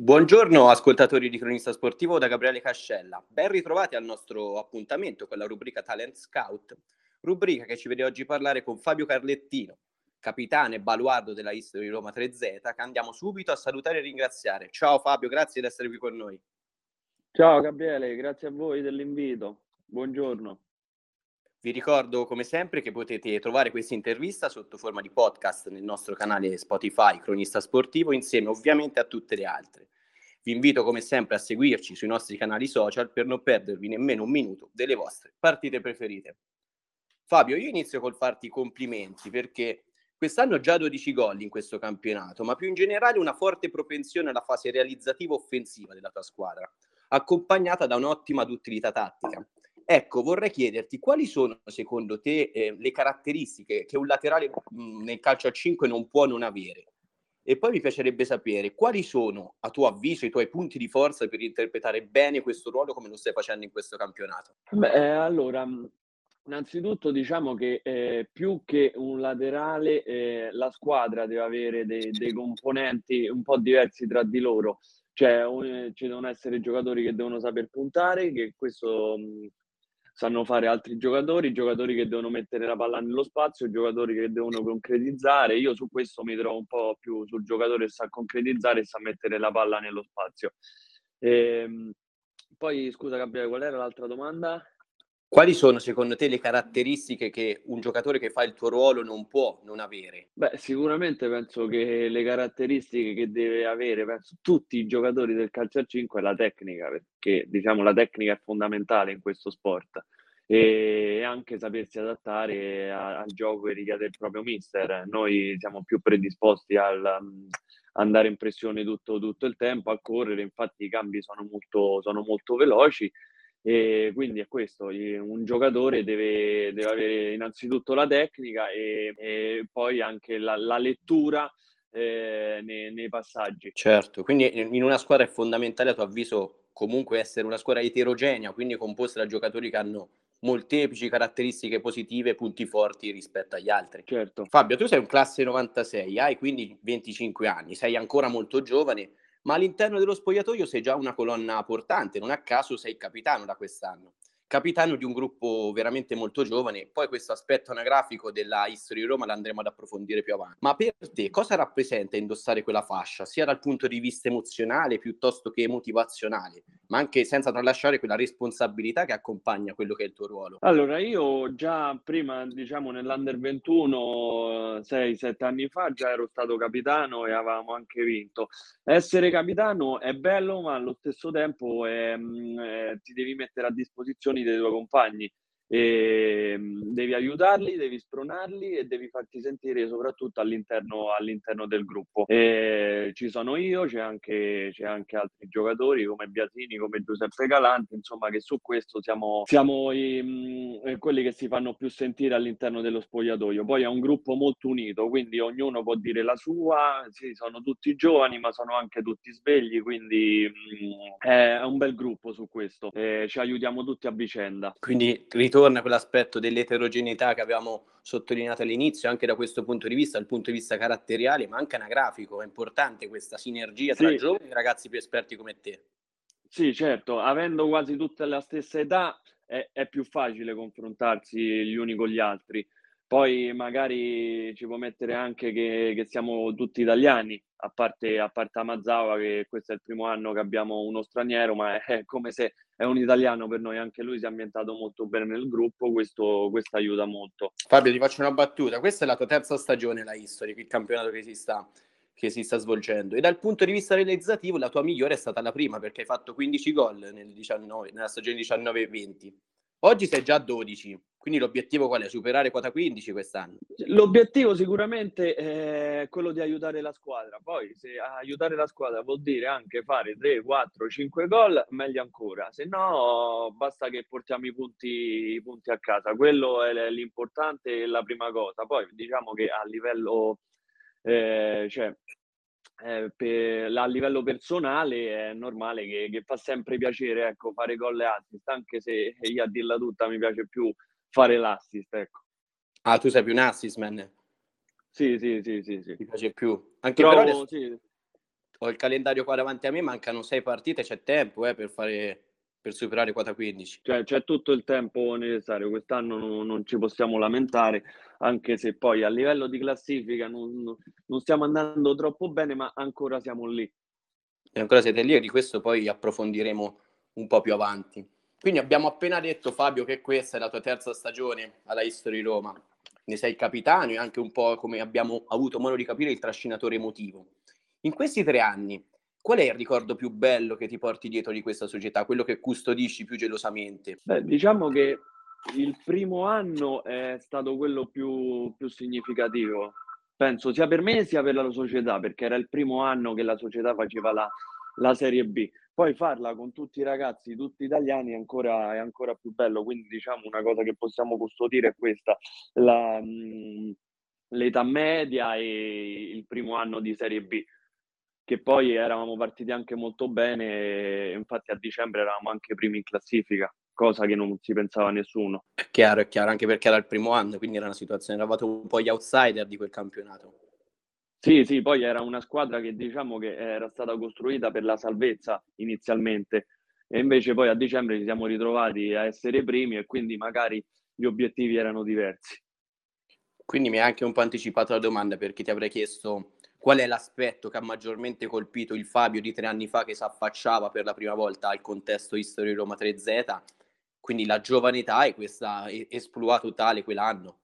Buongiorno ascoltatori di Cronista Sportivo da Gabriele Cascella. Ben ritrovati al nostro appuntamento con la rubrica Talent Scout, rubrica che ci vede oggi parlare con Fabio Carlettino, capitano e baluardo della History Roma 3Z, che andiamo subito a salutare e ringraziare. Ciao Fabio, grazie di essere qui con noi. Ciao Gabriele, grazie a voi dell'invito. Buongiorno. Vi ricordo come sempre che potete trovare questa intervista sotto forma di podcast nel nostro canale Spotify Cronista Sportivo insieme ovviamente a tutte le altre. Vi invito come sempre a seguirci sui nostri canali social per non perdervi nemmeno un minuto delle vostre partite preferite. Fabio, io inizio col farti i complimenti perché quest'anno già 12 gol in questo campionato, ma più in generale una forte propensione alla fase realizzativa offensiva della tua squadra, accompagnata da un'ottima duttilità tattica. Ecco, vorrei chiederti quali sono secondo te eh, le caratteristiche che un laterale mh, mhmm, nel calcio a 5 non può non avere? E poi mi piacerebbe sapere quali sono, a tuo avviso, i tuoi punti di forza per interpretare bene questo ruolo come lo stai facendo in questo campionato? Beh, eh, allora, mhmm, innanzitutto diciamo che eh, più che un laterale, eh, la squadra deve avere dei, dei, componenti un po' diversi tra di loro. Cioè, un, ci devono essere giocatori che devono saper puntare, che questo mh, mhmm, sanno fare altri giocatori, giocatori che devono mettere la palla nello spazio, giocatori che devono concretizzare. Io su questo mi trovo un po' più sul giocatore che sa concretizzare e sa mettere la palla nello spazio. E, ehm, poi, scusa Gabriele, qual era l'altra domanda? Quali sono secondo te le caratteristiche che un giocatore che fa il tuo ruolo non può non avere? Beh, sicuramente penso che le caratteristiche che deve avere, penso tutti i giocatori del calcio a 5 è la tecnica, perché diciamo la tecnica è fondamentale in questo sport e anche sapersi adattare a, al gioco che richiede il proprio mister. Noi siamo più predisposti al um, andare in pressione tutto, tutto, il tempo, a correre, infatti i cambi sono molto, sono molto veloci e quindi è questo, un giocatore deve, deve avere innanzitutto la tecnica e, e poi anche la, la lettura eh, nei, nei, passaggi. Certo, quindi in una squadra è fondamentale a tuo avviso comunque essere una squadra eterogenea, quindi composta da giocatori che hanno molteplici caratteristiche positive, punti forti rispetto agli altri. Certo. Fabio, tu sei un classe 96, hai quindi 25 anni, sei ancora molto giovane, ma all'interno dello spogliatoio sei già una colonna portante, non a caso sei capitano da quest'anno capitano di un gruppo veramente molto giovane. Poi questo aspetto anagrafico della History Roma l'andremo ad approfondire più avanti. Ma per te cosa rappresenta indossare quella fascia, sia dal punto di vista emozionale piuttosto che motivazionale, ma anche senza tralasciare quella responsabilità che accompagna quello che è il tuo ruolo? Allora, io già prima, diciamo, nell'Under 21, 6-7 anni fa, già ero stato capitano e avevamo anche vinto. Essere capitano è bello, ma allo stesso tempo è, mm, è, ti devi mettere a disposizione dei tuoi compagni e ehm, devi aiutarli, devi spronarli e devi farti sentire soprattutto all'interno, all'interno del gruppo. E ci sono io, c'è anche, c'è anche, altri giocatori come Biasini, come Giuseppe Galanti, insomma che su questo siamo, siamo i, mh, mm, quelli che si fanno più sentire all'interno dello spogliatoio. Poi è un gruppo molto unito, quindi ognuno può dire la sua, sì, sono tutti giovani ma sono anche tutti svegli, quindi mh, mm, è un bel gruppo su questo, e ci aiutiamo tutti a vicenda. Quindi ritorno ritorna quell'aspetto dell'eterogeneità che abbiamo sottolineato all'inizio, anche da questo punto di vista, dal punto di vista caratteriale, ma anche anagrafico. È importante questa sinergia tra sì. giovani e ragazzi più esperti come te. Sì, certo, avendo quasi tutte la stessa età è, è più facile confrontarsi gli uni con gli altri. Poi magari ci può mettere anche che, che siamo tutti italiani, a parte, a parte Amazawa, che questo è il primo anno che abbiamo uno straniero, ma è, come se è un italiano per noi, anche lui si è ambientato molto bene nel gruppo, questo, questo aiuta molto. Fabio, ti faccio una battuta, questa è la tua terza stagione, la History, il campionato che si sta che si sta svolgendo. E dal punto di vista realizzativo la tua migliore è stata la prima perché hai fatto 15 gol nel 19, nella stagione 19-20 oggi sei già a 12 quindi l'obiettivo qual è? Superare quota 15 quest'anno? L'obiettivo sicuramente è quello di aiutare la squadra. Poi se aiutare la squadra vuol dire anche fare 3, 4, 5 gol, meglio ancora. Se no basta che portiamo i punti, i punti a casa. Quello è l'importante e la prima cosa. Poi diciamo che a livello, eh, cioè, eh, per, a livello personale è normale che, che, fa sempre piacere ecco, fare gol e assist, anche se io a dirla tutta mi piace più fare l'assist, ecco. Ah, tu sei più un assist man? Sì, sì, sì, sì, sì. Ti piace più? Anche però adesso... sì. ho il calendario qua davanti a me, mancano sei partite, c'è tempo eh, per, fare, per superare quota 15. Cioè, c'è tutto il tempo necessario, quest'anno non, non, ci possiamo lamentare, anche se poi a livello di classifica non, non stiamo andando troppo bene, ma ancora siamo lì. E ancora siete lì e di questo poi approfondiremo un po' più avanti. Quindi abbiamo appena detto, Fabio, che questa è la tua terza stagione alla History Roma. Ne sei il capitano e anche un po', come abbiamo avuto modo di capire, il trascinatore emotivo. In questi tre anni, qual è il ricordo più bello che ti porti dietro di questa società, quello che custodisci più gelosamente? Beh, diciamo che il primo anno è stato quello più, più significativo, penso sia per me sia per la società, perché era il primo anno che la società faceva la, la Serie B. Poi farla con tutti i ragazzi, tutti italiani, è ancora, è ancora più bello. Quindi, diciamo, una cosa che possiamo custodire è questa: la, l'età media e il primo anno di Serie B che poi eravamo partiti anche molto bene, infatti a dicembre eravamo anche primi in classifica, cosa che non si pensava nessuno. È chiaro, è chiaro, anche perché era il primo anno, quindi era una situazione, eravate un po' gli outsider di quel campionato. Sì, sì, poi era una squadra che diciamo che era stata costruita per la salvezza inizialmente e invece poi a dicembre ci siamo ritrovati a essere primi e quindi magari gli obiettivi erano diversi. Quindi mi hai anche un po' anticipato la domanda perché ti avrei chiesto qual è l'aspetto che ha maggiormente colpito il Fabio di tre anni fa che si affacciava per la prima volta al contesto History Roma 3Z? Quindi la giovane età e questa esploa totale quell'anno.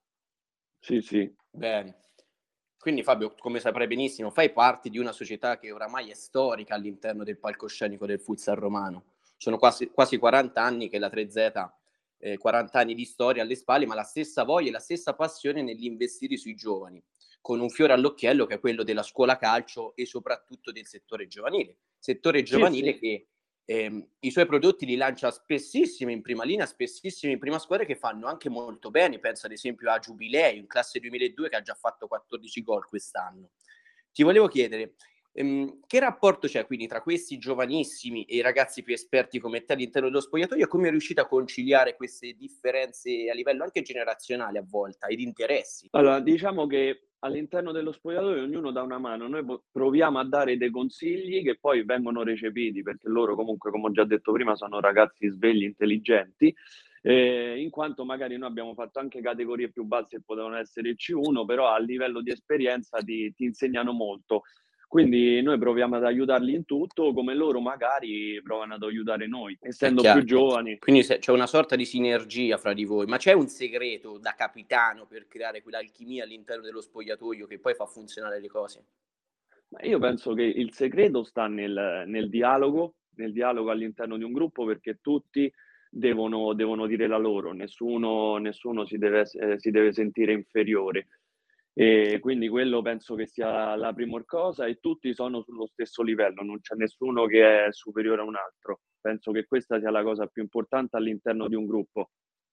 Sì, sì. Bene. Quindi Fabio, come saprai benissimo, fai parte di una società che oramai è storica all'interno del palcoscenico del futsal romano. Sono quasi, quasi 40 anni che la 3Z, eh, 40 anni di storia alle spalle, ma la stessa voglia e la stessa passione nell'investire sui giovani con un fiore all'occhiello che è quello della scuola calcio e soprattutto del settore giovanile. Settore giovanile sì, sì. che ehm, i suoi prodotti li lancia spessissimo in prima linea, spessissimo in prima squadra che fanno anche molto bene. Penso ad esempio a Giubilei, in classe 2002 che ha già fatto 14 gol quest'anno. Ti volevo chiedere, ehm, che rapporto c'è quindi tra questi giovanissimi e i ragazzi più esperti come te all'interno dello spogliatoio e come è riuscito a conciliare queste differenze a livello anche generazionale a volte ed interessi? Allora, diciamo che all'interno dello spogliatoio ognuno dà una mano, noi proviamo a dare dei consigli che poi vengono recepiti perché loro comunque, come ho già detto prima, sono ragazzi svegli, intelligenti, eh, in quanto magari noi abbiamo fatto anche categorie più basse che potevano essere il C1, però a livello di esperienza ti, ti insegnano molto. Quindi noi proviamo ad aiutarli in tutto, come loro magari provano ad aiutare noi, essendo più giovani. Quindi c'è una sorta di sinergia fra di voi, ma c'è un segreto da capitano per creare quell'alchimia all'interno dello spogliatoio che poi fa funzionare le cose? Io penso che il segreto sta nel, nel dialogo, nel dialogo all'interno di un gruppo perché tutti devono, devono dire la loro, nessuno, nessuno si, deve, eh, si deve sentire inferiore. E quindi quello penso che sia la prima cosa e tutti sono sullo stesso livello, non c'è nessuno che è superiore a un altro. Penso che questa sia la cosa più importante all'interno di un gruppo.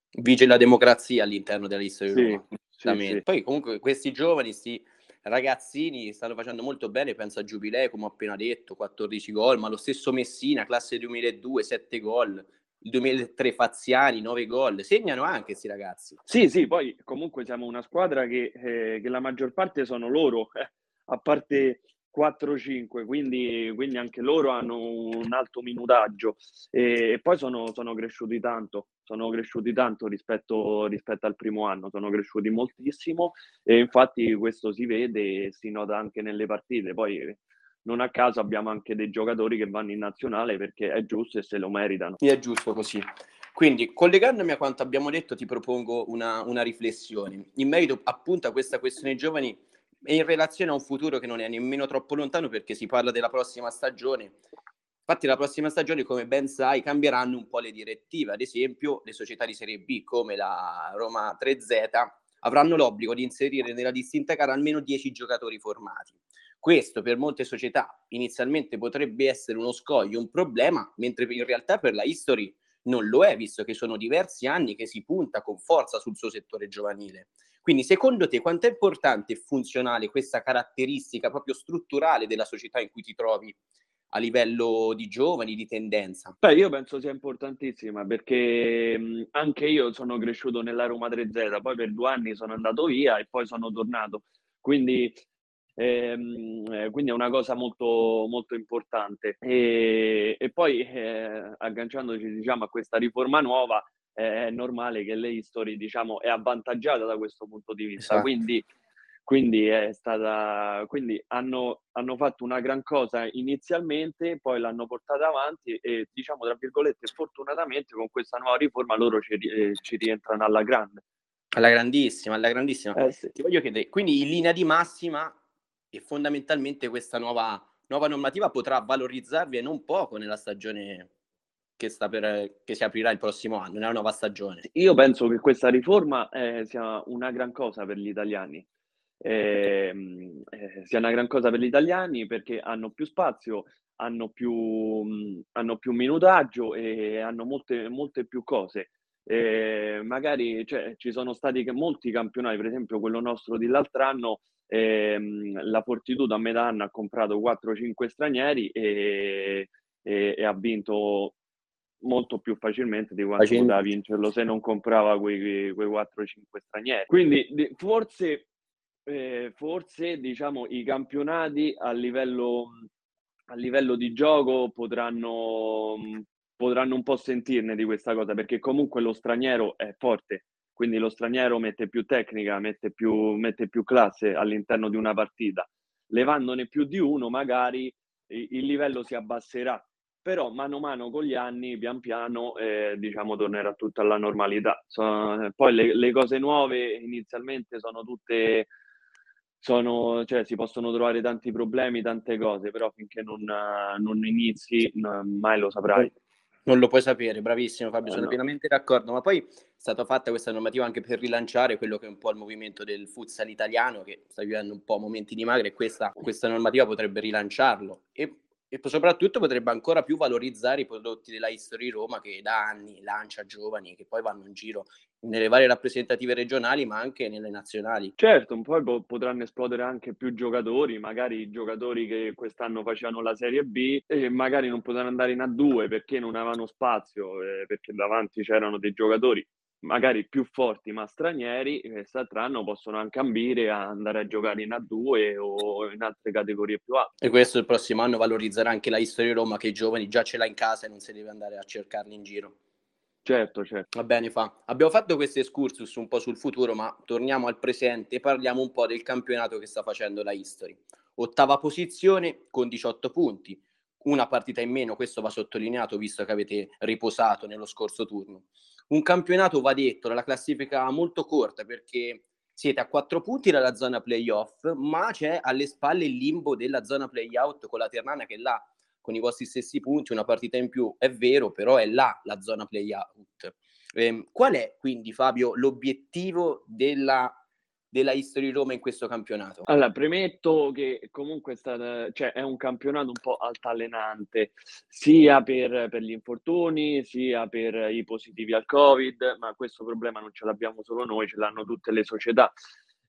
Vige la democrazia all'interno della lista di sì, sì, sì. Poi comunque questi giovani, questi ragazzini stanno facendo molto bene, penso a Giubilei, come ho appena detto, 14 gol, ma lo stesso Messina, classe 2002, 7 gol, il 2003 Faziani, 9 gol, segnano anche questi ragazzi. Sì, sì, poi comunque siamo una squadra che, eh, che la maggior parte sono loro, eh, a parte 4-5, quindi, quindi, anche loro hanno un alto minutaggio e, e poi sono, sono, cresciuti tanto, sono cresciuti tanto rispetto, rispetto, al primo anno, sono cresciuti moltissimo e infatti questo si vede e si nota anche nelle partite. Poi non a caso abbiamo anche dei giocatori che vanno in nazionale perché è giusto e se lo meritano. Sì, è giusto così. Quindi, collegandomi a quanto abbiamo detto, ti propongo una, una riflessione in merito appunto a questa questione giovani e in relazione a un futuro che non è nemmeno troppo lontano perché si parla della prossima stagione. Infatti la prossima stagione, come ben sai, cambieranno un po' le direttive. Ad esempio, le società di Serie B come la Roma 3Z avranno l'obbligo di inserire nella distinta gara almeno 10 giocatori formati. Questo per molte società inizialmente potrebbe essere uno scoglio, un problema, mentre in realtà per la History non lo è, visto che sono diversi anni che si punta con forza sul suo settore giovanile. Quindi secondo te quanto è importante e funzionale questa caratteristica proprio strutturale della società in cui ti trovi a livello di giovani, di tendenza? Beh, io penso sia importantissima perché mh, anche io sono cresciuto nella Roma 3Z, poi per due anni sono andato via e poi sono tornato. Quindi Ehm, eh, quindi è una cosa molto, molto importante. E, e poi eh, agganciandoci diciamo, a questa riforma nuova, è normale che l'History diciamo, è avvantaggiata da questo punto di vista. Esatto. Quindi, quindi, è stata, quindi hanno, hanno, fatto una gran cosa inizialmente, poi l'hanno portata avanti e diciamo tra virgolette fortunatamente con questa nuova riforma loro ci, eh, ci rientrano alla grande. Alla grandissima, alla grandissima. Eh, sì. Ti voglio chiedere, quindi in linea di massima e fondamentalmente questa nuova, nuova normativa potrà valorizzarvi e non poco nella stagione che, sta per, che si aprirà il prossimo anno, nella nuova stagione. Io penso che questa riforma eh, sia una gran cosa per gli italiani. Eh, eh, sia una gran cosa per gli italiani perché hanno più spazio, hanno più, mh, hanno più minutaggio e hanno molte, molte più cose. Eh, magari cioè, ci sono stati molti campionati, per esempio quello nostro di l'altro anno, ehm, la Fortitudo a metà anno ha comprato 4-5 stranieri e, e, e, ha vinto molto più facilmente di quanto Facendo. poteva vincerlo se non comprava quei, quei 4-5 stranieri. Quindi forse, eh, forse diciamo, i campionati a livello, a livello di gioco potranno, potranno un po' sentirne di questa cosa perché comunque lo straniero è forte quindi lo straniero mette più tecnica, mette più, mette più classe all'interno di una partita. Levandone più di uno, magari il livello si abbasserà, però mano a mano con gli anni, pian piano, eh, diciamo, tornerà tutto alla normalità. Sono, poi le, le, cose nuove inizialmente sono tutte, sono, cioè si possono trovare tanti problemi, tante cose, però finché non, non inizi mai lo saprai. Non lo puoi sapere, bravissimo Fabio, sono no. pienamente d'accordo, ma poi è stata fatta questa normativa anche per rilanciare quello che è un po' il movimento del futsal italiano, che sta vivendo un po' momenti di magre e questa, questa normativa potrebbe rilanciarlo. E e soprattutto potrebbe ancora più valorizzare i prodotti della History Roma che da anni lancia giovani che poi vanno in giro nelle varie rappresentative regionali ma anche nelle nazionali. Certo, poi po- potranno esplodere anche più giocatori, magari giocatori che quest'anno facevano la Serie B e magari non potranno andare in A2 perché non avevano spazio, eh, perché davanti c'erano dei giocatori magari più forti ma stranieri, quest'altro anno possono anche ambire a andare a giocare in A2 o in altre categorie più alte. E questo il prossimo anno valorizzerà anche la History Roma che i giovani già ce l'ha in casa e non si deve andare a cercarli in giro. Certo, certo. Va bene, fa. Abbiamo fatto questo excursus un po' sul futuro, ma torniamo al presente e parliamo un po' del campionato che sta facendo la History. Ottava posizione con 18 punti, una partita in meno, questo va sottolineato visto che avete riposato nello scorso turno. Un campionato, va detto, dalla classifica molto corta perché siete a quattro punti dalla zona playoff, ma c'è alle spalle il limbo della zona playout con la Ternana che è là con i vostri stessi punti, una partita in più, è vero, però è là la zona playout. Eh, qual è quindi, Fabio, l'obiettivo della della History Roma in questo campionato? Allora, premetto che comunque è, stata, cioè, è un campionato un po' altalenante, sia per, per, gli infortuni, sia per i positivi al Covid, ma questo problema non ce l'abbiamo solo noi, ce l'hanno tutte le società.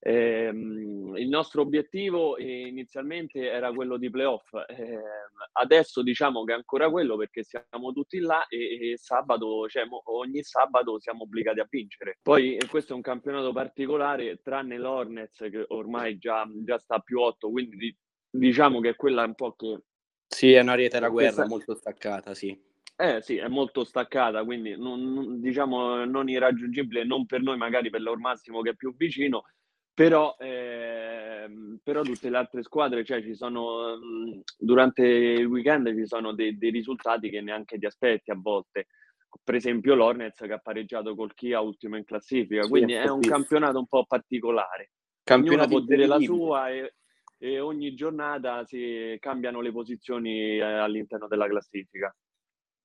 Eh, il nostro obiettivo inizialmente era quello di playoff, eh, adesso diciamo che è ancora quello perché siamo tutti là e, e sabato, cioè, ogni sabato siamo obbligati a vincere. Poi questo è un campionato particolare, tranne l'Hornets che ormai già, già sta a più 8, quindi diciamo che quella è un po' che... Sì, è una rete da guerra questa... molto staccata, sì. Eh sì, è molto staccata, quindi non, diciamo non irraggiungibile, non per noi, magari per l'Or Massimo che è più vicino, però, ehm, però tutte le altre squadre, cioè ci sono durante il weekend ci sono dei, dei, risultati che neanche ti aspetti a volte. Per esempio l'Ornez che ha pareggiato col Kia ultimo in classifica, sì, quindi è, è un campionato un po' particolare. Campionato può dire la sua e, e, ogni giornata si cambiano le posizioni eh, all'interno della classifica.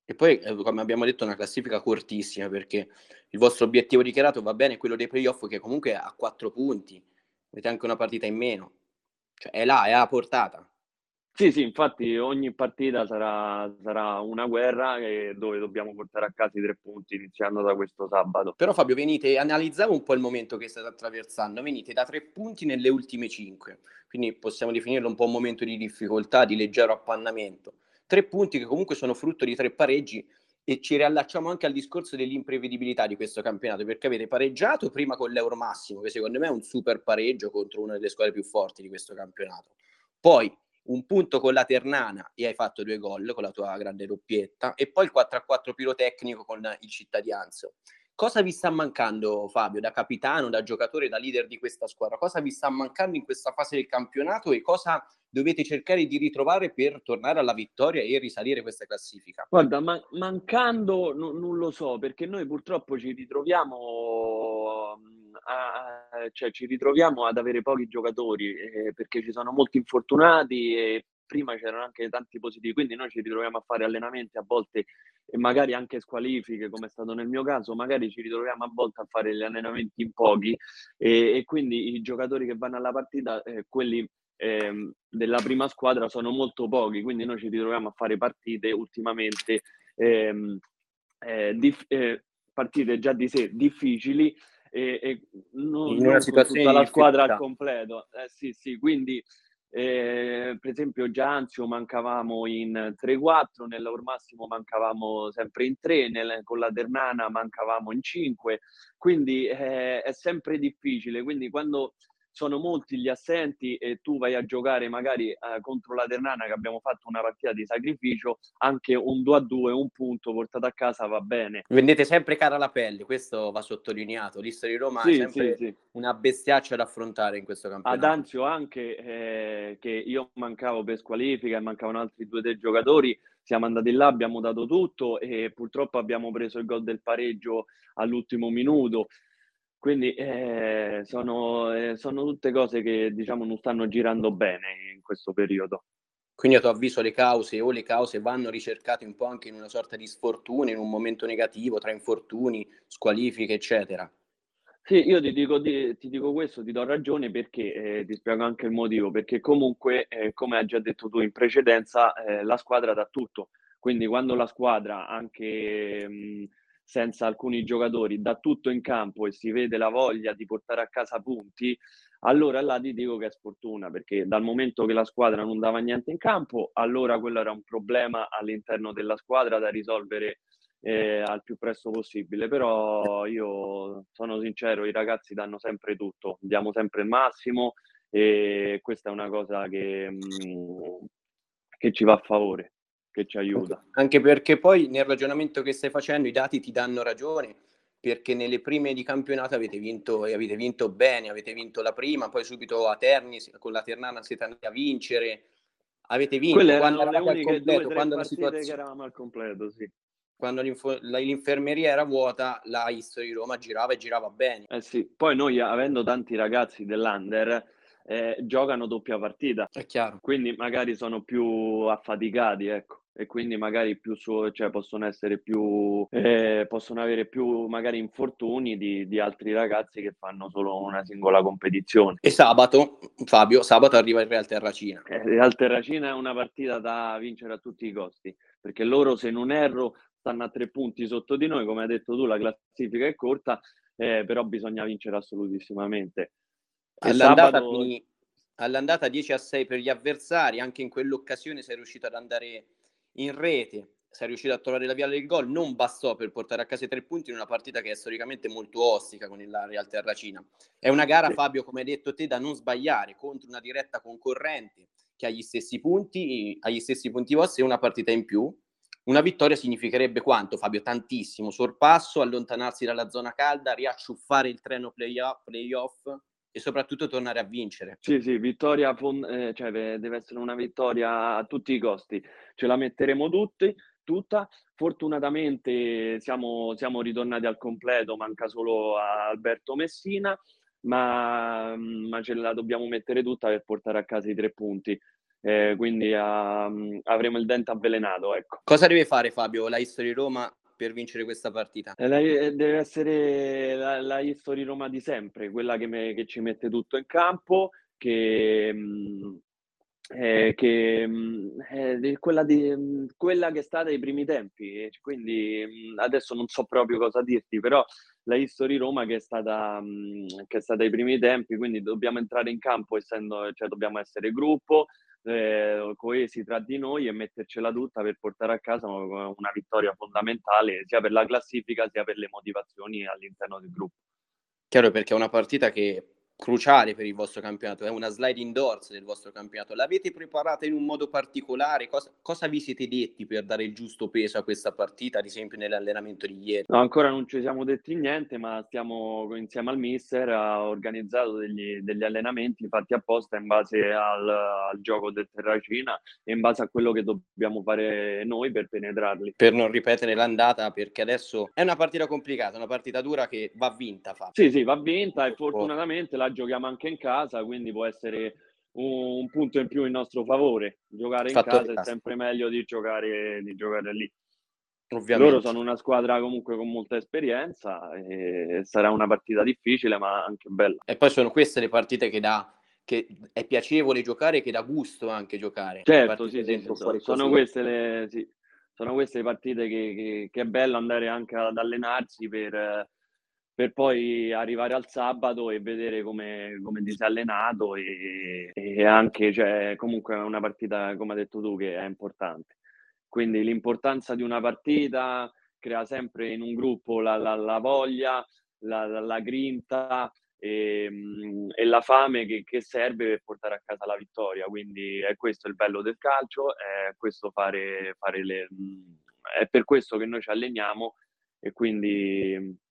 E poi, eh, come abbiamo detto, una classifica cortissima perché il vostro obiettivo dichiarato va bene, quello dei playoff che comunque è a quattro punti, avete anche una partita in meno, cioè è là, è a portata. Sì, sì, infatti ogni partita sarà, sarà una guerra dove dobbiamo portare a casa i tre punti iniziando da questo sabato. Però Fabio, venite, analizziamo un po' il momento che state attraversando, venite da tre punti nelle ultime cinque, quindi possiamo definirlo un po' un momento di difficoltà, di leggero appannamento tre punti che comunque sono frutto di tre pareggi e ci riallacciamo anche al discorso dell'imprevedibilità di questo campionato, perché avete pareggiato prima con l'Euro Massimo, che secondo me è un super pareggio contro una delle squadre più forti di questo campionato. Poi un punto con la Ternana e hai fatto due gol con la tua grande doppietta, e poi il 4-4 pirotecnico con il Cittadianzo. Cosa vi sta mancando, Fabio, da capitano, da giocatore, da leader di questa squadra? Cosa vi sta mancando in questa fase del campionato e cosa dovete cercare di ritrovare per tornare alla vittoria e risalire questa classifica? Guarda, ma- mancando no, non lo so, perché noi purtroppo ci ritroviamo, a, cioè, ci ritroviamo ad avere pochi giocatori, eh, perché ci sono molti infortunati e prima c'erano anche tanti positivi, quindi noi ci ritroviamo a fare allenamenti a volte e magari anche squalifiche, come è stato nel mio caso, magari ci ritroviamo a volte a fare gli allenamenti in pochi e, e quindi i giocatori che vanno alla partita, eh, quelli eh, della prima squadra sono molto pochi, quindi noi ci ritroviamo a fare partite ultimamente, ehm, eh, dif- eh, partite già di sé difficili e, e non, in una situazione tutta la squadra al completo. Eh, sì, sì, quindi eh, per esempio già Anzio mancavamo in 3-4, nell'Or Massimo mancavamo sempre in 3, nel, con la Ternana mancavamo in 5, quindi eh, è sempre difficile, quindi quando sono molti gli assenti e tu vai a giocare magari eh, contro la Ternana che abbiamo fatto una partita di sacrificio, anche un 2 a 2, un punto portato a casa va bene. Vendete sempre cara la pelle, questo va sottolineato. L'Istria di Roma sì, è sempre sì, sì. una bestiaccia da affrontare in questo campionato. Ad Anzio anche eh, che io mancavo per squalifica e mancavano altri due o tre giocatori, siamo andati là, abbiamo dato tutto e purtroppo abbiamo preso il gol del pareggio all'ultimo minuto. Quindi eh, sono, eh, sono tutte cose che diciamo non stanno girando bene in questo periodo. Quindi a tuo avviso le cause o le cause vanno ricercate un po' anche in una sorta di sfortuna, in un momento negativo, tra infortuni, squalifiche, eccetera. Sì, io ti dico, ti, ti dico questo, ti do ragione perché eh, ti spiego anche il motivo, perché comunque, eh, come hai già detto tu in precedenza, eh, la squadra dà tutto. Quindi quando la squadra anche mh, senza alcuni giocatori, dà tutto in campo e si vede la voglia di portare a casa punti, allora là ti dico che è sfortuna, perché dal momento che la squadra non dava niente in campo, allora quello era un problema all'interno della squadra da risolvere eh, al più presto possibile. Però io sono sincero, i ragazzi danno sempre tutto, diamo sempre il massimo e questa è una cosa che, mm, che ci va a favore che ci aiuta. Anche perché poi nel ragionamento che stai facendo i dati ti danno ragione, perché nelle prime di campionato avete vinto e avete vinto bene, avete vinto la prima, poi subito a Terni con la Ternana siete andati a vincere, avete vinto Quelle quando eravate al completo, quando la situazione eravamo al completo, sì. Quando l'infermeria era vuota, la History Roma girava e girava bene. Eh sì, poi noi avendo tanti ragazzi dell'Under eh, giocano doppia partita. È chiaro. Quindi magari sono più affaticati, ecco e quindi magari più su, cioè possono essere più eh, possono avere più magari infortuni di, di, altri ragazzi che fanno solo una singola competizione. E sabato, Fabio, sabato arriva il Real Terracina. Eh, Real Terracina è una partita da vincere a tutti i costi, perché loro se non erro stanno a tre punti sotto di noi, come hai detto tu la classifica è corta, eh, però bisogna vincere assolutissimamente. All'andata, sabato... all'andata 10 a 6 per gli avversari, anche in quell'occasione sei riuscito ad andare in rete, sei riuscito a trovare la via del gol, non bastò per portare a casa i tre punti in una partita che è storicamente molto ostica con il Real Terracina. È una gara, Fabio, come hai detto te, da non sbagliare contro una diretta concorrente che ha gli stessi punti, ha gli stessi punti vostri e una partita in più. Una vittoria significherebbe quanto, Fabio? Tantissimo. Sorpasso, allontanarsi dalla zona calda, riacciuffare il treno playoff, playoff e soprattutto tornare a vincere. Sì, sì, vittoria, eh, cioè deve essere una vittoria a tutti i costi. Ce la metteremo tutti, tutta. Fortunatamente siamo, siamo ritornati al completo, manca solo Alberto Messina, ma, ma, ce la dobbiamo mettere tutta per portare a casa i tre punti. Eh, quindi uh, avremo il dente avvelenato. Ecco. Cosa deve fare Fabio, la History Roma, per vincere questa partita? Eh, eh, deve essere la, la History Roma di sempre, quella che, me, che ci mette tutto in campo, che, mh, mm, eh, che mm, è quella, di, mm, quella, che è stata ai primi tempi. Quindi adesso non so proprio cosa dirti, però la History Roma che è stata, che è stata ai primi tempi, quindi dobbiamo entrare in campo essendo, cioè dobbiamo essere gruppo, eh, coesi tra di noi e mettercela tutta per portare a casa una vittoria fondamentale sia per la classifica sia per le motivazioni all'interno del gruppo. Chiaro perché è una partita che cruciale per il vostro campionato, è una slide indoors del vostro campionato. L'avete preparata in un modo particolare? Cosa, cosa, vi siete detti per dare il giusto peso a questa partita, ad esempio nell'allenamento di ieri? No, ancora non ci siamo detti niente, ma stiamo insieme al mister, ha organizzato degli, degli allenamenti fatti apposta in base al, al, gioco del Terracina e in base a quello che dobbiamo fare noi per penetrarli. Per non ripetere l'andata, perché adesso è una partita complicata, una partita dura che va vinta. Fa. Sì, sì, va vinta e fortunatamente la giochiamo anche in casa, quindi può essere un, un punto in più in nostro favore. Giocare in Fatto casa è sempre meglio di giocare, di giocare lì. Ovviamente. Loro sono una squadra comunque con molta esperienza e sarà una partita difficile ma anche bella. E poi sono queste le partite che dà che è piacevole giocare e che dà gusto anche giocare. Certo, sì, sì, sono, sono, queste le, sì, sono queste le partite che, che, che, è bello andare anche ad allenarsi per, per poi arrivare al sabato e vedere come, come ti sei allenato e, e anche, cioè, comunque è una partita, come hai detto tu, che è importante. Quindi l'importanza di una partita crea sempre in un gruppo la, la, la voglia, la, la grinta e, e, la fame che, che, serve per portare a casa la vittoria. Quindi è questo il bello del calcio, è fare, fare le... è per questo che noi ci alleniamo e quindi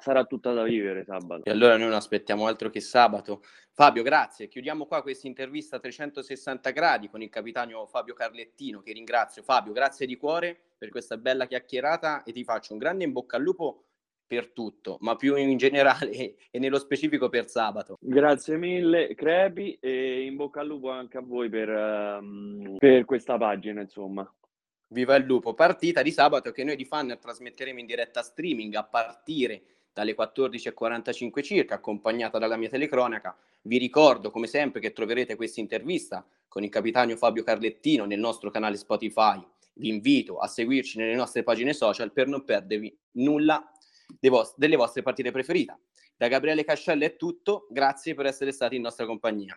sarà tutta da vivere sabato. E allora noi non aspettiamo altro che sabato. Fabio, grazie. Chiudiamo qua questa intervista a 360 gradi con il capitano Fabio Carlettino, che ringrazio. Fabio, grazie di cuore per questa bella chiacchierata e ti faccio un grande in bocca al lupo per tutto, ma più in generale e nello specifico per sabato. Grazie mille, Crepi, e in bocca al lupo anche a voi per, um, per questa pagina, insomma. Viva il lupo, partita di sabato che noi di Fan trasmetteremo in diretta streaming a partire dalle 14.45 circa, accompagnata dalla mia telecronaca. Vi ricordo, come sempre, che troverete questa intervista con il capitano Fabio Carlettino nel nostro canale Spotify. Vi invito a seguirci nelle nostre pagine social per non perdervi nulla vos- delle vostre partite preferite. Da Gabriele Cascella è tutto, grazie per essere stati in nostra compagnia.